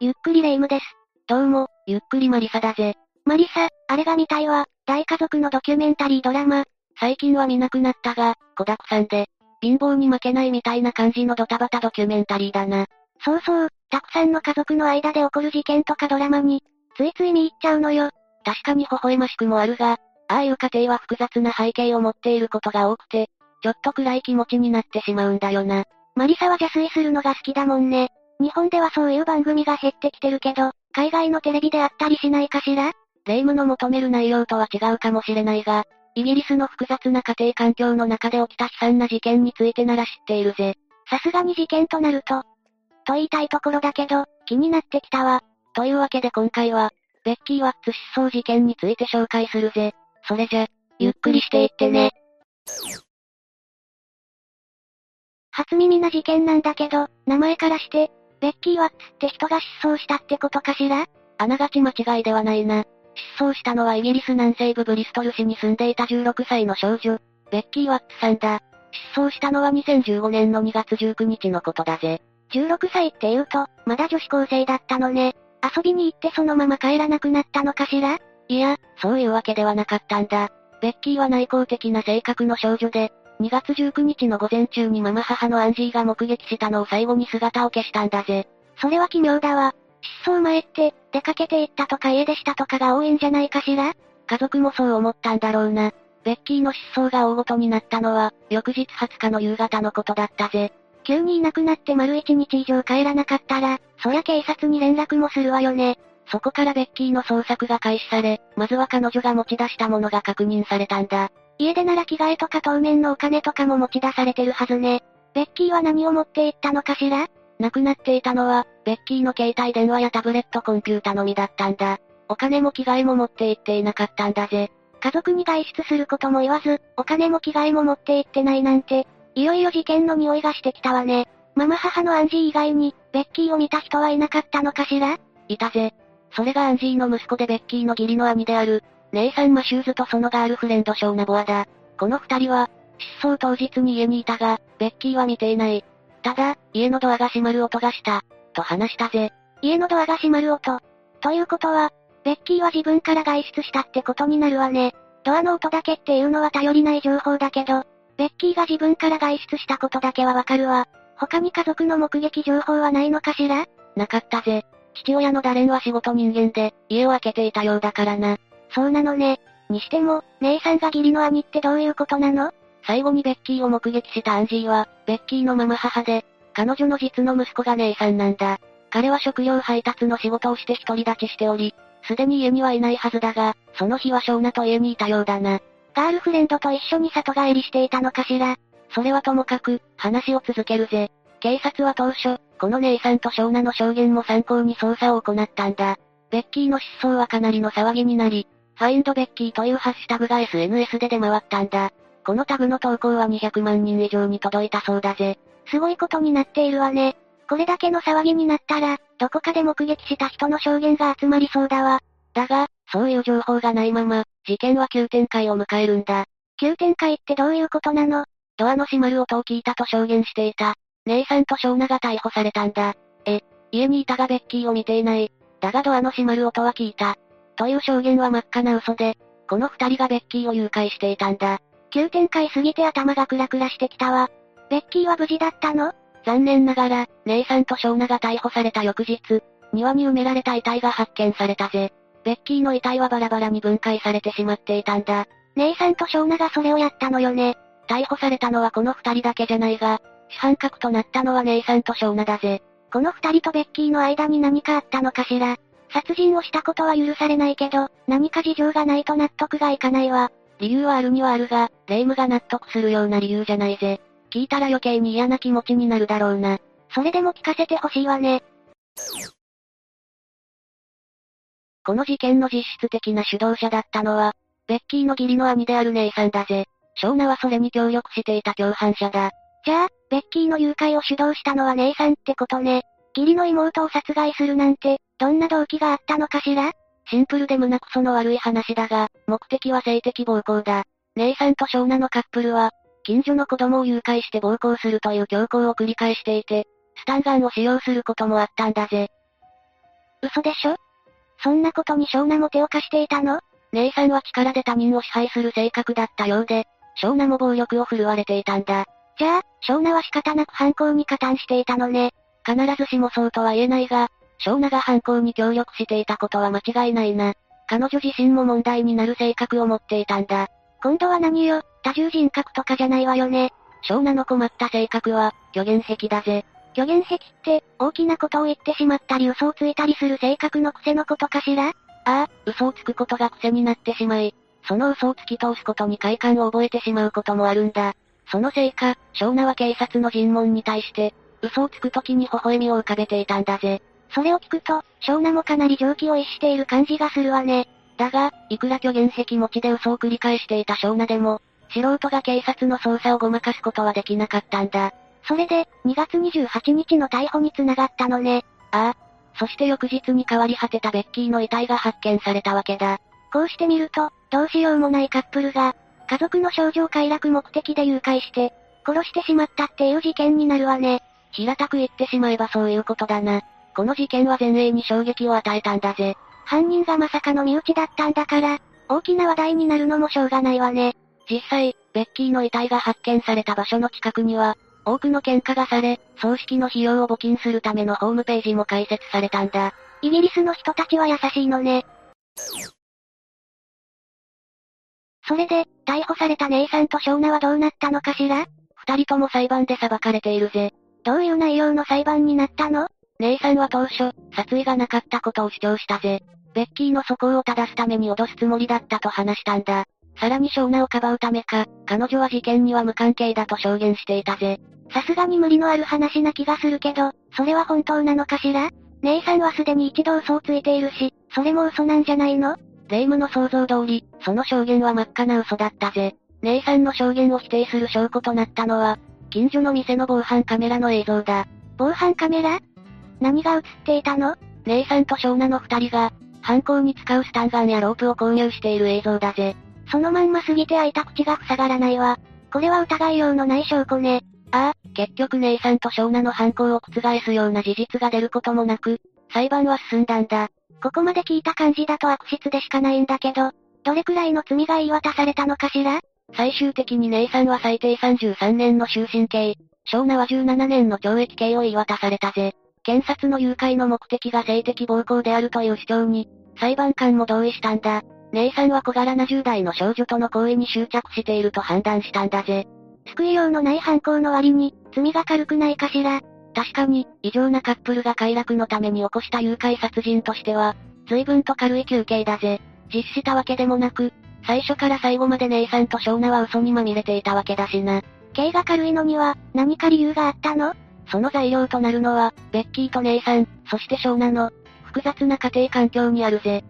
ゆっくりレ夢ムです。どうも、ゆっくりマリサだぜ。マリサ、あれが見たいわ。大家族のドキュメンタリードラマ。最近は見なくなったが、子だくさんで、貧乏に負けないみたいな感じのドタバタドキュメンタリーだな。そうそう、たくさんの家族の間で起こる事件とかドラマに、ついつい見入っちゃうのよ。確かに微笑ましくもあるが、ああいう家庭は複雑な背景を持っていることが多くて、ちょっと暗い気持ちになってしまうんだよな。マリサは邪推するのが好きだもんね。日本ではそういう番組が減ってきてるけど、海外のテレビであったりしないかしら？霊夢の求める内容とは違うかもしれないが、イギリスの複雑な家庭環境の中で起きた悲惨な事件についてなら知っているぜ。さすがに事件となると、と言いたいところだけど、気になってきたわ。というわけで今回は、ベッキー・ワッツ失踪事件について紹介するぜ。それじゃ、ゆっくりしていってね。初耳な事件なんだけど、名前からして、ベッキー・ワッツって人が失踪したってことかしら？あながち間違いではないな。失踪したのはイギリス南西部ブリストル市に住んでいた16歳の少女、ベッキー・ワッツさんだ。失踪したのは2015年の2月19日のことだぜ。16歳って言うと、まだ女子高生だったのね。遊びに行ってそのまま帰らなくなったのかしら？いや、そういうわけではなかったんだ。ベッキーは内向的な性格の少女で、2月19日の午前中にママ母のアンジーが目撃したのを最後に姿を消したんだぜ。それは奇妙だわ。失踪前って、出かけて行ったとか家出したとかが多いんじゃないかしら？家族もそう思ったんだろうな。ベッキーの失踪が大ごとになったのは、翌日20日の夕方のことだったぜ。急にいなくなって丸一日以上帰らなかったら、そりゃ警察に連絡もするわよね。そこからベッキーの捜索が開始され、まずは彼女が持ち出したものが確認されたんだ。家でなら着替えとか当面のお金とかも持ち出されてるはずね。ベッキーは何を持って行ったのかしら？亡くなっていたのは、ベッキーの携帯電話やタブレットコンピュータのみだったんだ。お金も着替えも持って行っていなかったんだぜ。家族に外出することも言わず、お金も着替えも持って行ってないなんて、いよいよ事件の匂いがしてきたわね。ママ母のアンジー以外に、ベッキーを見た人はいなかったのかしら？いたぜ。それがアンジーの息子でベッキーの義理の兄である、ネイサン・マシューズとそのガールフレンドショーナ・ボアだ。この二人は、失踪当日に家にいたが、ベッキーは見ていない。ただ、家のドアが閉まる音がした、と話したぜ。家のドアが閉まる音。ということは、ベッキーは自分から外出したってことになるわね。ドアの音だけっていうのは頼りない情報だけど、ベッキーが自分から外出したことだけはわかるわ。他に家族の目撃情報はないのかしら？なかったぜ。父親のダレンは仕事人間で、家を空けていたようだからな。そうなのね。にしても、姉さんが義理の兄ってどういうことなの？最後にベッキーを目撃したアンジーは、ベッキーのママ母で、彼女の実の息子が姉さんなんだ。彼は食料配達の仕事をして独り立ちしており、すでに家にはいないはずだが、その日はショーナと家にいたようだな。ガールフレンドと一緒に里帰りしていたのかしら？それはともかく、話を続けるぜ。警察は当初、この姉さんとショーナの証言も参考に捜査を行ったんだ。ベッキーの失踪はかなりの騒ぎになり、ファインドベッキーというハッシュタグが SNS で出回ったんだ。このタグの投稿は200万人以上に届いたそうだぜ。すごいことになっているわね。これだけの騒ぎになったら、どこかで目撃した人の証言が集まりそうだわ。だが、そういう情報がないまま、事件は急展開を迎えるんだ。急展開ってどういうことなの？ドアの閉まる音を聞いたと証言していた。姉さんとショーナが逮捕されたんだ。え、家にいたがベッキーを見ていない。だがドアの閉まる音は聞いた。という証言は真っ赤な嘘で、この二人がベッキーを誘拐していたんだ。急展開すぎて頭がクラクラしてきたわ。ベッキーは無事だったの？残念ながら、姉さんとショーナが逮捕された翌日、庭に埋められた遺体が発見されたぜ。ベッキーの遺体はバラバラに分解されてしまっていたんだ。姉さんとショーナがそれをやったのよね。逮捕されたのはこの二人だけじゃないが、主犯格となったのは姉さんとショーナだぜ。この二人とベッキーの間に何かあったのかしら？殺人をしたことは許されないけど、何か事情がないと納得がいかないわ。理由はあるにはあるが、霊夢が納得するような理由じゃないぜ。聞いたら余計に嫌な気持ちになるだろうな。それでも聞かせてほしいわね。この事件の実質的な主導者だったのは、ベッキーの義理の兄である姉さんだぜ。ショーナはそれに協力していた共犯者だ。じゃあ、ベッキーの誘拐を主導したのは姉さんってことね。義理の妹を殺害するなんて、どんな動機があったのかしら？シンプルで胸くその悪い話だが、目的は性的暴行だ。姉さんとショーナのカップルは、近所の子供を誘拐して暴行するという強行を繰り返していて、スタンガンを使用することもあったんだぜ。嘘でしょ？そんなことに翔奈も手を貸していたの？姉さんは力で他人を支配する性格だったようで、翔奈も暴力を振るわれていたんだ。じゃあ、翔奈は仕方なく犯行に加担していたのね。必ずしもそうとは言えないが、翔奈が犯行に協力していたことは間違いないな。彼女自身も問題になる性格を持っていたんだ。今度は何よ、多重人格とかじゃないわよね。翔奈の困った性格は、虚言癖だぜ。虚言癖って、大きなことを言ってしまったり嘘をついたりする性格の癖のことかしら？ああ、嘘をつくことが癖になってしまい、その嘘を突き通すことに快感を覚えてしまうこともあるんだ。そのせいか、翔奈は警察の尋問に対して、嘘をつく時に微笑みを浮かべていたんだぜ。それを聞くと、翔奈もかなり常軌を逸している感じがするわね。だが、いくら虚言癖持ちで嘘を繰り返していた翔奈でも、素人が警察の捜査をごまかすことはできなかったんだ。それで、2月28日の逮捕につながったのね。ああ。そして翌日に変わり果てたベッキーの遺体が発見されたわけだ。こうしてみると、どうしようもないカップルが、家族の症状快楽目的で誘拐して、殺してしまったっていう事件になるわね。平たく言ってしまえばそういうことだな。この事件は前衛に衝撃を与えたんだぜ。犯人がまさかの身内だったんだから、大きな話題になるのもしょうがないわね。実際、ベッキーの遺体が発見された場所の近くには、多くの喧嘩がされ、葬式の費用を募金するためのホームページも開設されたんだ。イギリスの人たちは優しいのね。それで、逮捕された姉さんと翔奈はどうなったのかしら？二人とも裁判で裁かれているぜ。どういう内容の裁判になったの？姉さんは当初、殺意がなかったことを主張したぜ。ベッキーの素行を正すために脅すつもりだったと話したんだ。さらに少奈をかばうためか、彼女は事件には無関係だと証言していたぜ。さすがに無理のある話な気がするけど、それは本当なのかしら？姉さんはすでに一度嘘をついているし、それも嘘なんじゃないの？霊夢の想像通り、その証言は真っ赤な嘘だったぜ。姉さんの証言を否定する証拠となったのは、近所の店の防犯カメラの映像だ。防犯カメラ？何が映っていたの？姉さんと少奈の二人が、犯行に使うスタンガンやロープを購入している映像だぜ。そのまんますぎて開いた口が塞がらないわ。これは疑いようのない証拠ね。ああ、結局姉さんと少奈の犯行を覆すような事実が出ることもなく、裁判は進んだんだ。ここまで聞いた感じだと悪質でしかないんだけど、どれくらいの罪が言い渡されたのかしら？最終的に姉さんは最低33年の終身刑、少奈は17年の懲役刑を言い渡されたぜ。検察の誘拐の目的が性的暴行であるという主張に、裁判官も同意したんだ。姉さんは小柄な10代の少女との行為に執着していると判断したんだぜ。救いようのない犯行の割に、罪が軽くないかしら。確かに、異常なカップルが快楽のために起こした誘拐殺人としては、随分と軽い休憩だぜ。実施したわけでもなく、最初から最後まで姉さんと少奈は嘘にまみれていたわけだしな。刑が軽いのには、何か理由があったの？その材料となるのは、ベッキーと姉さん、そして少奈の、複雑な家庭環境にあるぜ。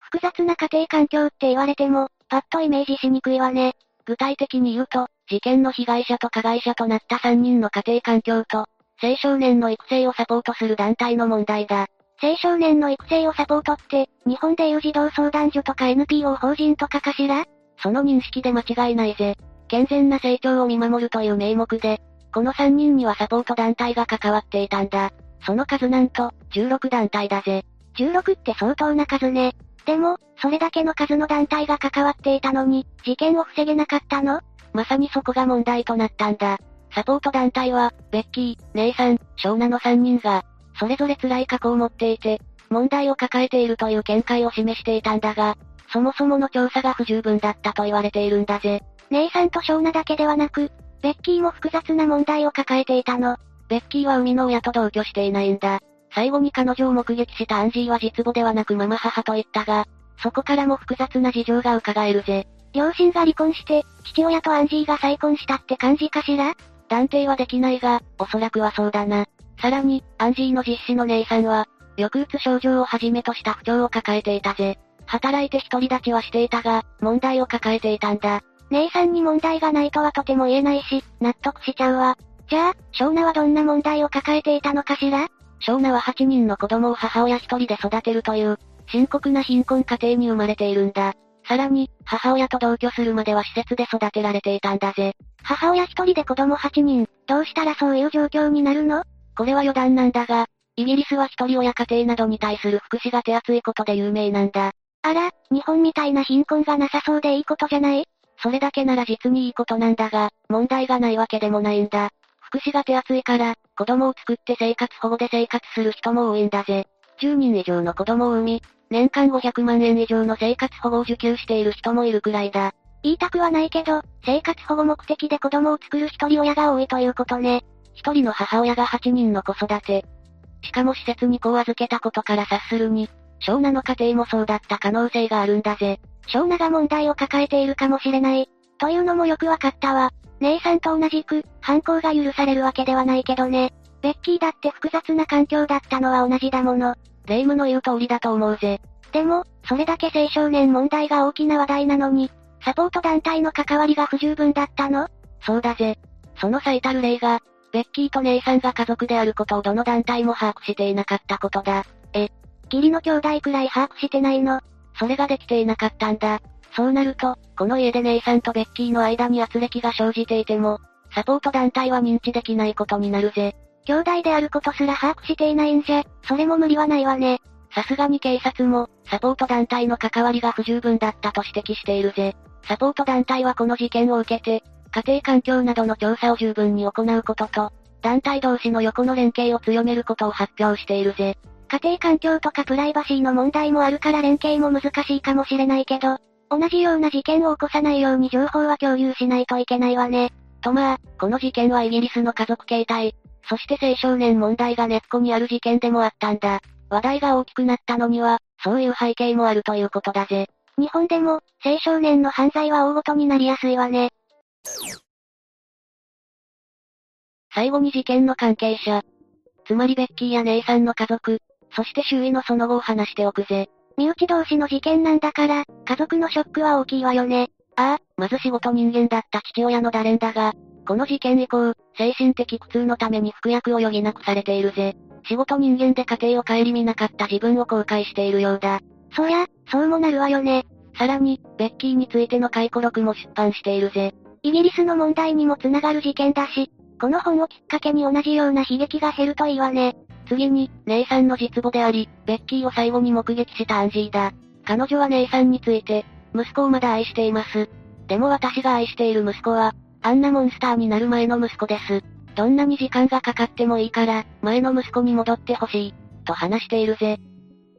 複雑な家庭環境って言われても、パッとイメージしにくいわね。具体的に言うと、事件の被害者と加害者となった3人の家庭環境と、青少年の育成をサポートする団体の問題だ。青少年の育成をサポートって、日本でいう児童相談所とか NPO 法人とかかしら？その認識で間違いないぜ。健全な成長を見守るという名目で、この3人にはサポート団体が関わっていたんだ。その数なんと、16団体だぜ。16って相当な数ね。でも、それだけの数の団体が関わっていたのに、事件を防げなかったの？まさにそこが問題となったんだ。サポート団体は、ベッキー、姉さん、ショーナの3人が、それぞれ辛い過去を持っていて、問題を抱えているという見解を示していたんだが、そもそもの調査が不十分だったと言われているんだぜ。姉さんとショーナだけではなく、ベッキーも複雑な問題を抱えていたの。ベッキーは生みの親と同居していないんだ。最後に彼女を目撃したアンジーは実母ではなくママ母と言ったが、そこからも複雑な事情が伺えるぜ。両親が離婚して、父親とアンジーが再婚したって感じかしら？断定はできないが、おそらくはそうだな。さらに、アンジーの実子の姉さんは、抑うつ症状をはじめとした不調を抱えていたぜ。働いて独り立ちはしていたが、問題を抱えていたんだ。姉さんに問題がないとはとても言えないし、納得しちゃうわ。じゃあ、ショーナはどんな問題を抱えていたのかしら？ショーナは8人の子供を母親一人で育てるという、深刻な貧困家庭に生まれているんだ。さらに、母親と同居するまでは施設で育てられていたんだぜ。母親一人で子供8人、どうしたらそういう状況になるの？これは余談なんだが、イギリスは一人親家庭などに対する福祉が手厚いことで有名なんだ。あら、日本みたいな貧困がなさそうでいいことじゃない？それだけなら実にいいことなんだが、問題がないわけでもないんだ。福祉が手厚いから、子供を作って生活保護で生活する人も多いんだぜ。10人以上の子供を産み、年間500万円以上の生活保護を受給している人もいるくらいだ。言いたくはないけど、生活保護目的で子供を作る一人親が多いということね。一人の母親が8人の子育て。しかも施設に子を預けたことから察するに、小奈の家庭もそうだった可能性があるんだぜ。小奈が問題を抱えているかもしれない。というのもよくわかったわ。姉さんと同じく、犯行が許されるわけではないけどね。ベッキーだって複雑な環境だったのは同じだもの。霊夢の言う通りだと思うぜ。でも、それだけ青少年問題が大きな話題なのに、サポート団体の関わりが不十分だったの？そうだぜ。その最たる例が、ベッキーと姉さんが家族であることをどの団体も把握していなかったことだ。え、義理の兄弟くらい把握してないの？それができていなかったんだ。そうなると、この家で姉さんとベッキーの間に圧力が生じていても、サポート団体は認知できないことになるぜ。兄弟であることすら把握していないんじゃ、それも無理はないわね。さすがに警察も、サポート団体の関わりが不十分だったと指摘しているぜ。サポート団体はこの事件を受けて、家庭環境などの調査を十分に行うことと、団体同士の横の連携を強めることを発表しているぜ。家庭環境とかプライバシーの問題もあるから連携も難しいかもしれないけど、同じような事件を起こさないように情報は共有しないといけないわね。とまあ、この事件はイギリスの家族形態、そして青少年問題が根っこにある事件でもあったんだ。話題が大きくなったのには、そういう背景もあるということだぜ。日本でも、青少年の犯罪は大ごとになりやすいわね。最後に事件の関係者。つまりベッキーや姉さんの家族、そして周囲のその後を話しておくぜ。身内同士の事件なんだから、家族のショックは大きいわよね。ああ、まず仕事人間だった父親のダレンだが、この事件以降、精神的苦痛のために服薬を余儀なくされているぜ。仕事人間で家庭を顧みなかった自分を後悔しているようだ。そりゃ、そうもなるわよね。さらに、ベッキーについての回顧録も出版しているぜ。イギリスの問題にもつながる事件だし、この本をきっかけに同じような悲劇が減るといいわね。次に、姉さんの実母であり、ベッキーを最後に目撃したアンジーだ。彼女は姉さんについて、息子をまだ愛しています。でも私が愛している息子は、あんなモンスターになる前の息子です。どんなに時間がかかってもいいから、前の息子に戻ってほしい、と話しているぜ。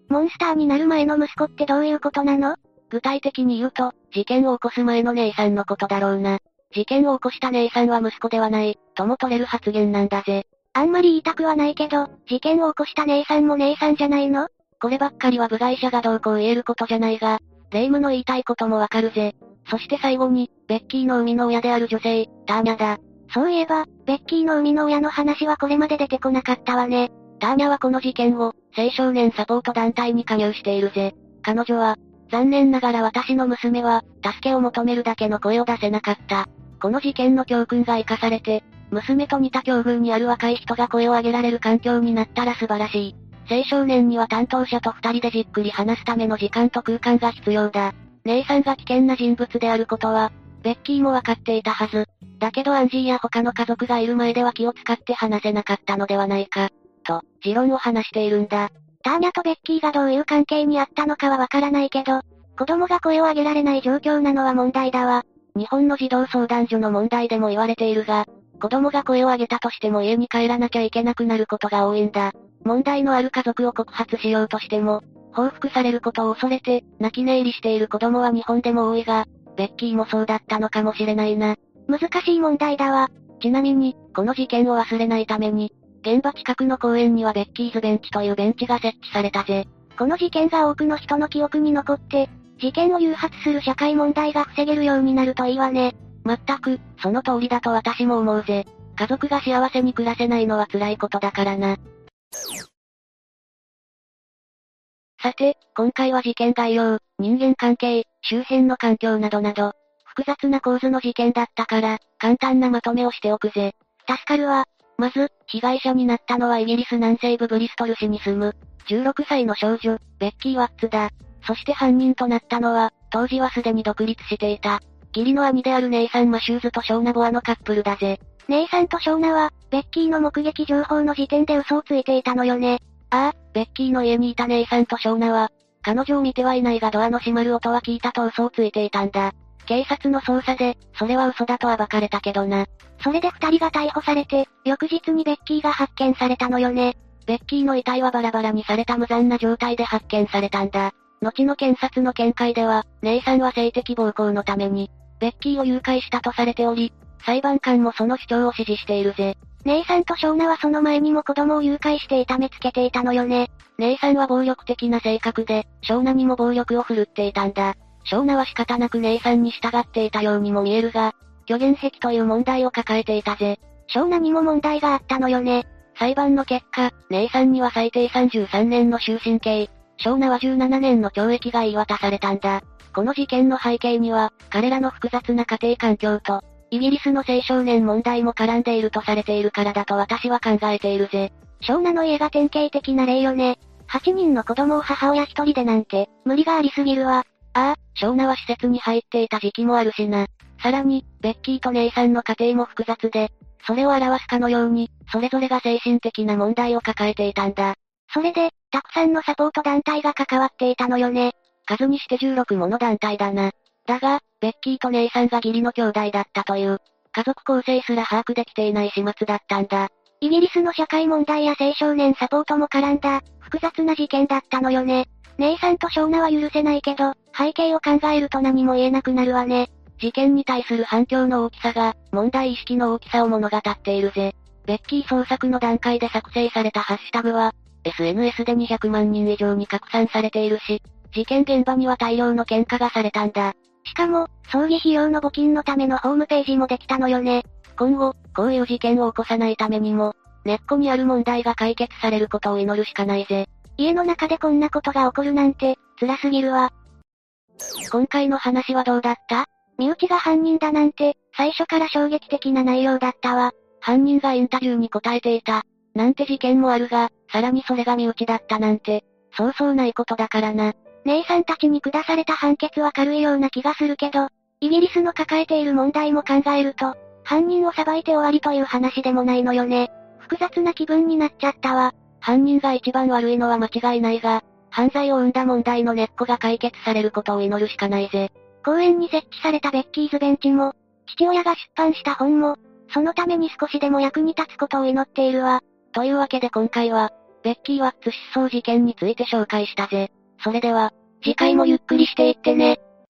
モンスターになる前の息子ってどういうことなの？具体的に言うと、事件を起こす前の姉さんのことだろうな。事件を起こした姉さんは息子ではない、とも取れる発言なんだぜ。あんまり言いたくはないけど、事件を起こした姉さんも姉さんじゃないの？こればっかりは部外者がどうこう言えることじゃないが、霊夢の言いたいこともわかるぜ。そして最後に、ベッキーの生みの親である女性、ターニャだ。そういえば、ベッキーの生みの親の話はこれまで出てこなかったわね。ターニャはこの事件後、青少年サポート団体に加入しているぜ。彼女は、残念ながら私の娘は、助けを求めるだけの声を出せなかった。この事件の教訓が生かされて、娘と似た境遇にある若い人が声を上げられる環境になったら素晴らしい。青少年には担当者と二人でじっくり話すための時間と空間が必要だ。姉さんが危険な人物であることは、ベッキーもわかっていたはず。だけどアンジーや他の家族がいる前では気を使って話せなかったのではないか。と、持論を話しているんだ。ターニャとベッキーがどういう関係にあったのかはわからないけど、子供が声を上げられない状況なのは問題だわ。日本の児童相談所の問題でも言われているが、子供が声を上げたとしても家に帰らなきゃいけなくなることが多いんだ。問題のある家族を告発しようとしても、報復されることを恐れて、泣き寝入りしている子供は日本でも多いが、ベッキーもそうだったのかもしれないな。難しい問題だわ。ちなみに、この事件を忘れないために、現場近くの公園にはベッキーズベンチというベンチが設置されたぜ。この事件が多くの人の記憶に残って、事件を誘発する社会問題が防げるようになるといいわね。まったく、その通りだと私も思うぜ。家族が幸せに暮らせないのは辛いことだからな。さて、今回は事件概要、人間関係、周辺の環境などなど、複雑な構図の事件だったから、簡単なまとめをしておくぜ。助かるわ。まず、被害者になったのはイギリス南西部ブリストル市に住む、16歳の少女、ベッキー・ワッツだ。そして犯人となったのは、当時はすでに独立していた、義理の兄であるネイサン・マシューズとショーナ・ボアのカップルだぜ。ネイサンとショーナは、ベッキーの目撃情報の時点で嘘をついていたのよね。ああ、ベッキーの家にいたネイサンとショーナは、彼女を見てはいないがドアの閉まる音は聞いたと嘘をついていたんだ。警察の捜査で、それは嘘だと暴かれたけどな。それで二人が逮捕されて、翌日にベッキーが発見されたのよね。ベッキーの遺体はバラバラにされた無残な状態で発見されたんだ。後の検察の見解では、ネイさんは性的暴行のために、ベッキーを誘拐したとされており、裁判官もその主張を支持しているぜ。ネイさんとショーナはその前にも子供を誘拐して痛めつけていたのよね。ネイさんは暴力的な性格で、ショーナにも暴力を振るっていたんだ。ショーナは仕方なくネイさんに従っていたようにも見えるが、虚言癖という問題を抱えていたぜ。ショーナにも問題があったのよね。裁判の結果、ネイさんには最低33年の終身刑、ショーナは17年の懲役が言い渡されたんだ。この事件の背景には、彼らの複雑な家庭環境と、イギリスの青少年問題も絡んでいるとされているからだと私は考えているぜ。ショーナの家が典型的な例よね。8人の子供を母親一人でなんて、無理がありすぎるわ。ああ、ショーナは施設に入っていた時期もあるしな。さらに、ベッキーとネイさんの家庭も複雑で、それを表すかのように、それぞれが精神的な問題を抱えていたんだ。それで、たくさんのサポート団体が関わっていたのよね。数にして16もの団体だな。だが、ベッキーとネイさんが義理の兄弟だったという、家族構成すら把握できていない始末だったんだ。イギリスの社会問題や青少年サポートも絡んだ、複雑な事件だったのよね。ネイさんとショーナは許せないけど、背景を考えると何も言えなくなるわね。事件に対する反響の大きさが、問題意識の大きさを物語っているぜ。ベッキー捜索の段階で作成されたハッシュタグは、SNS で200万人以上に拡散されているし、事件現場には大量の喧嘩がされたんだ。しかも、葬儀費用の募金のためのホームページもできたのよね。今後、こういう事件を起こさないためにも、根っこにある問題が解決されることを祈るしかないぜ。家の中でこんなことが起こるなんて、辛すぎるわ。今回の話はどうだった？身内が犯人だなんて、最初から衝撃的な内容だったわ。犯人がインタビューに答えていた。なんて事件もあるが、さらにそれが身内だったなんて、そうそうないことだからな。姉さんたちに下された判決は軽いような気がするけど、イギリスの抱えている問題も考えると、犯人を裁いて終わりという話でもないのよね。複雑な気分になっちゃったわ。犯人が一番悪いのは間違いないが、犯罪を生んだ問題の根っこが解決されることを祈るしかないぜ。公園に設置されたベッキーズベンチも、父親が出版した本も、そのために少しでも役に立つことを祈っているわ。というわけで今回は、ベッキー・ワッツ失踪事件について紹介したぜ。それでは、次回もゆっくりしていってね。